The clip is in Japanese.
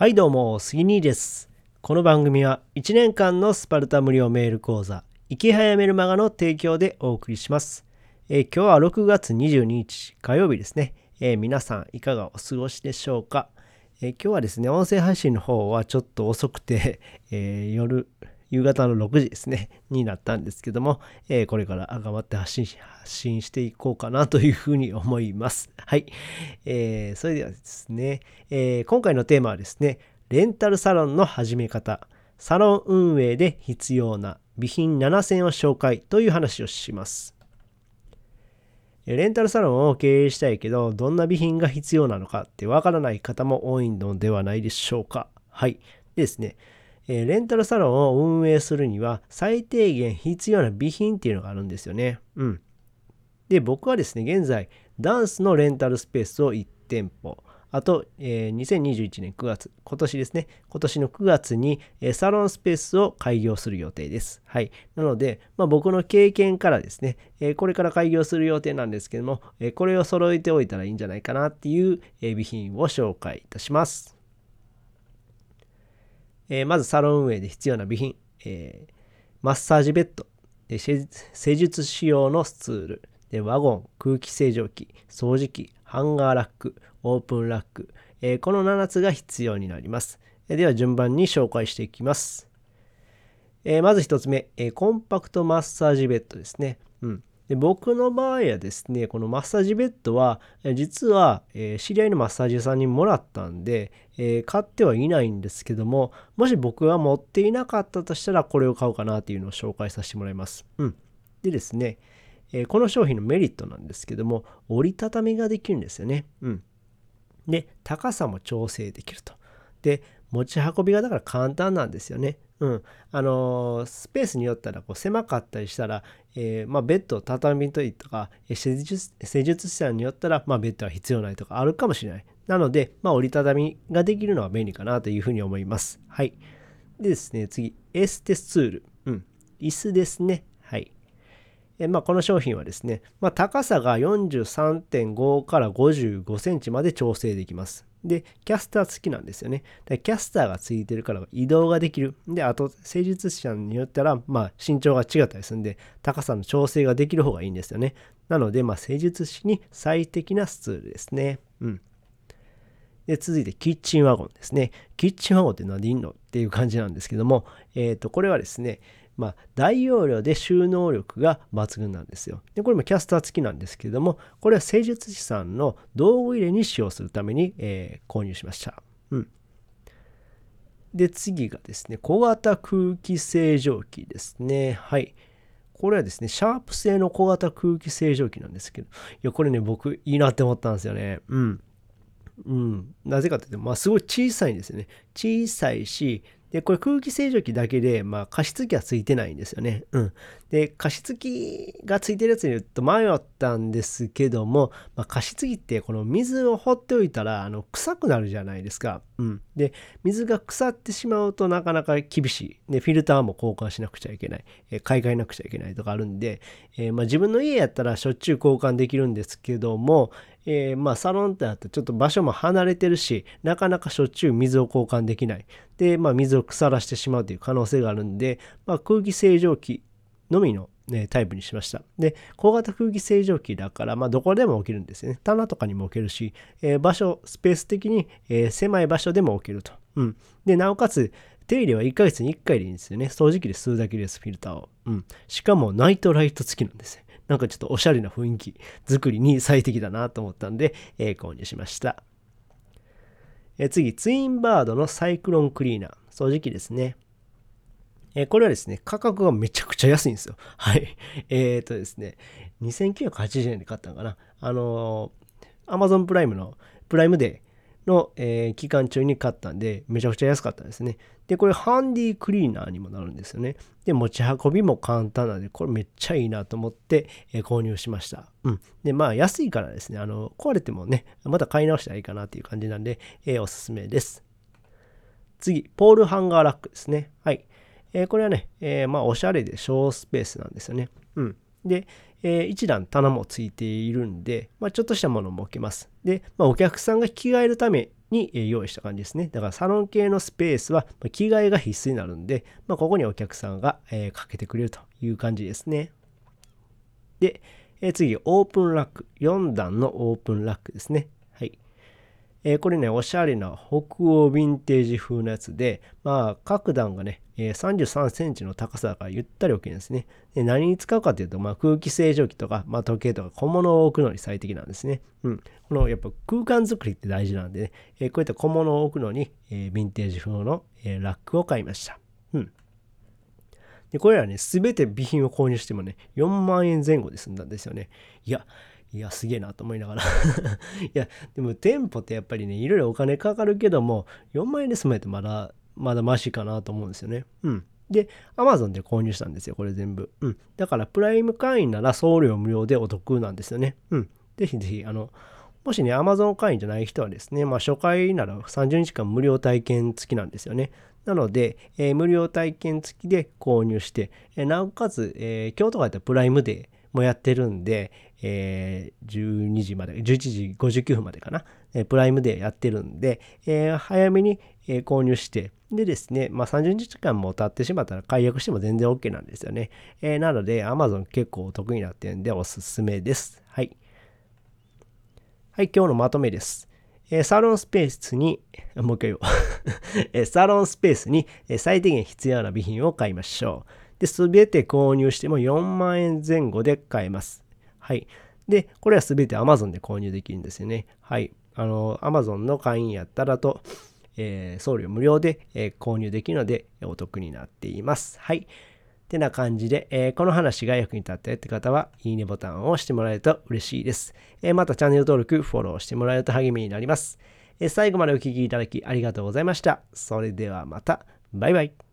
はいどうも、杉兄です。この番組は1年間のスパルタ無料メール講座、生き早めるマガの提供でお送りします。えー、今日は6月22日火曜日ですね。えー、皆さんいかがお過ごしでしょうか、えー、今日はですね、音声配信の方はちょっと遅くて、え夜、夕方の6時ですね、になったんですけども、えこれから頑張って発信発信していこうかなというふうに思います。はい。えー、それではですね、えー、今回のテーマはですね、レンタルサロンの始め方、サロン運営で必要な備品7選を紹介という話をします。レンタルサロンを経営したいけど、どんな備品が必要なのかってわからない方も多いのではないでしょうか。はい。でですね、えレンタルサロンを運営するには最低限必要な備品っていうのがあるんですよね。うん。で、僕はですね、現在、ダンスのレンタルスペースを1店舗、あと、えー、2021年9月、今年ですね、今年の9月に、えー、サロンスペースを開業する予定です。はい。なので、まあ、僕の経験からですね、えー、これから開業する予定なんですけども、えこれを揃えておいたらいいんじゃないかなっていう、え備品を紹介いたします。えまず、サロン運営で必要な備品、えマッサージベッド、で施術仕様のスツール、でワゴン、空気清浄機、掃除機、ハンガーラック、オープンラック、えー、この7つが必要になります。では順番に紹介していきます。えー、まず1つ目、えー、コンパクトマッサージベッドですね。うん、で僕の場合はですね、このマッサージベッドは、実は、え知り合いのマッサージ屋さんにもらったんで、え買ってはいないんですけども、もし僕が持っていなかったとしたら、これを買おうかなっていうのを紹介させてもらいます。うん。でですね、えこの商品のメリットなんですけども、折りたたみができるんですよね。うん。で、高さも調整できると。で、持ち運びがだから簡単なんですよね。うん。あのー、スペースによったらこう狭かったりしたら、えー、まあ、ベッドを畳みといとか、施術施術師さんによったら、まあ、ベッドは必要ないとかあるかもしれない。なので、まあ、折りたたみができるのは便利かなというふうに思います。はい。でですね、次、エステスツール。うん。椅子ですね。はい。えまあ、この商品はですね、まあ、高さが43.5から55センチまで調整できます。で、キャスター付きなんですよね。でキャスターが付いてるから移動ができる。で、あと、施術者によったら、まあ、身長が違ったりするんで、高さの調整ができる方がいいんですよね。なので、まあ、施術師に最適なスツールですね。うん。で、続いて、キッチンワゴンですね。キッチンワゴンって何でいいの？っていう感じなんですけども、えっ、ー、と、これはですね、まあ、大容量で収納力が抜群なんですよ。で、これもキャスター付きなんですけれども、これは施術師さんの道具入れに使用するために、えー、購入しました。うん。で、次がですね、小型空気清浄機ですね。はい。これはですね、シャープ製の小型空気清浄機なんですけど、いや、これね、僕いいなって思ったんですよね。うん。うん。なぜかというと、まあ、すごい小さいんですよね。小さいし、で、これ空気清浄機だけで、まあ、加湿器はついてないんですよね。うん。で、加湿器がついてるやつに言うと迷ったんですけども、まあ、加湿器ってこの水を放っておいたら、あの、臭くなるじゃないですか。うん。で、水が腐ってしまうとなかなか厳しい。で、フィルターも交換しなくちゃいけない。えー、買い替えなくちゃいけないとかあるんで、えー、まあ、自分の家やったらしょっちゅう交換できるんですけども、えー、まあサロンってあってちょっと場所も離れてるしなかなかしょっちゅう水を交換できないで、まあ、水を腐らしてしまうという可能性があるんで、まあ、空気清浄機のみの、ね、タイプにしましたで小型空気清浄機だから、まあ、どこでも置けるんですね棚とかにも置けるし、えー、場所スペース的に、えー、狭い場所でも置けると、うん、でなおかつ手入れは1ヶ月に1回でいいんですよね。掃除機で吸うだけです、フィルターを。うん。しかもナイトライト付きなんですよ。なんかちょっとおしゃれな雰囲気作りに最適だなと思ったんで、えー、購入しました。え、次、ツインバードのサイクロンクリーナー、掃除機ですね。えー、これはですね、価格がめちゃくちゃ安いんですよ。はい。えっ、ー、とですね、2980円で買ったのかな。あのー、Amazon プライムの、プライムデー、の、えー、期間中に買ったんで、めちゃくちゃ安かったですね。で、これハンディクリーナーにもなるんですよね。で、持ち運びも簡単なので、これめっちゃいいなと思って、え、購入しました。うん。で、まあ安いからですね、あの、壊れてもね、また買い直したらいいかなっていう感じなんで、え、おすすめです。次、ポールハンガーラックですね。はい。えー、これはね、えまあおしゃれで小スペースなんですよね。うん。で、えー、一段棚もついているんで、まあ、ちょっとしたものも置けます。で、まあ、お客さんが着替えるために用意した感じですね。だからサロン系のスペースは着替えが必須になるんで、まあ、ここにお客さんが、え、かけてくれるという感じですね。で、え、次、オープンラック。4段のオープンラックですね。えー、これね、おしゃれな北欧ヴィンテージ風のやつで、まあ、各段がね、えー、33センチの高さだからゆったり置けるんですね。で何に使うかというと、まあ、空気清浄機とか、まあ、時計とか小物を置くのに最適なんですね。うん。このやっぱ空間作りって大事なんでね、えー、こういった小物を置くのに、え、ヴィンテージ風の、え、ラックを買いました。うん。で、これらね、すべて備品を購入してもね、4万円前後で済んだんですよね。いや、いや、すげえなと思いながら いや、でも店舗ってやっぱりね、いろいろお金かかるけども、4万円で済めてまだ、まだマシかなと思うんですよね。うん。で、Amazon で購入したんですよ、これ全部。うん。だから、プライム会員なら送料無料でお得なんですよね。うん。ぜひぜひ、あの、もしね、Amazon 会員じゃない人はですね、まあ、初回なら30日間無料体験付きなんですよね。なので、えー、無料体験付きで購入して、えー、なおかつ、えー、今日とかやったらプライムデー、もやってるんで、えー、12時まで、11時59分までかな、えー、プライムでやってるんで、えー、早めに、えー、購入して、でですね、まあ、30日間も経ってしまったら解約しても全然 OK なんですよね。えー、なので、Amazon 結構お得になってるんでおすすめです。はい。はい、今日のまとめです。えサロンスペースに、もう一回言おう えサロンスペースに最低限必要な備品を買いましょう。で、すべて購入しても4万円前後で買えます。はい。で、これはすべて Amazon で購入できるんですよね。はい。あの、Amazon の会員やったらと、えー、送料無料で、えー、購入できるのでお得になっています。はい。ってな感じで、えー、この話が役に立ったよって方は、いいねボタンを押してもらえると嬉しいです。えまたチャンネル登録、フォローしてもらえると励みになります。え最後までお聴きいただきありがとうございました。それではまた。バイバイ。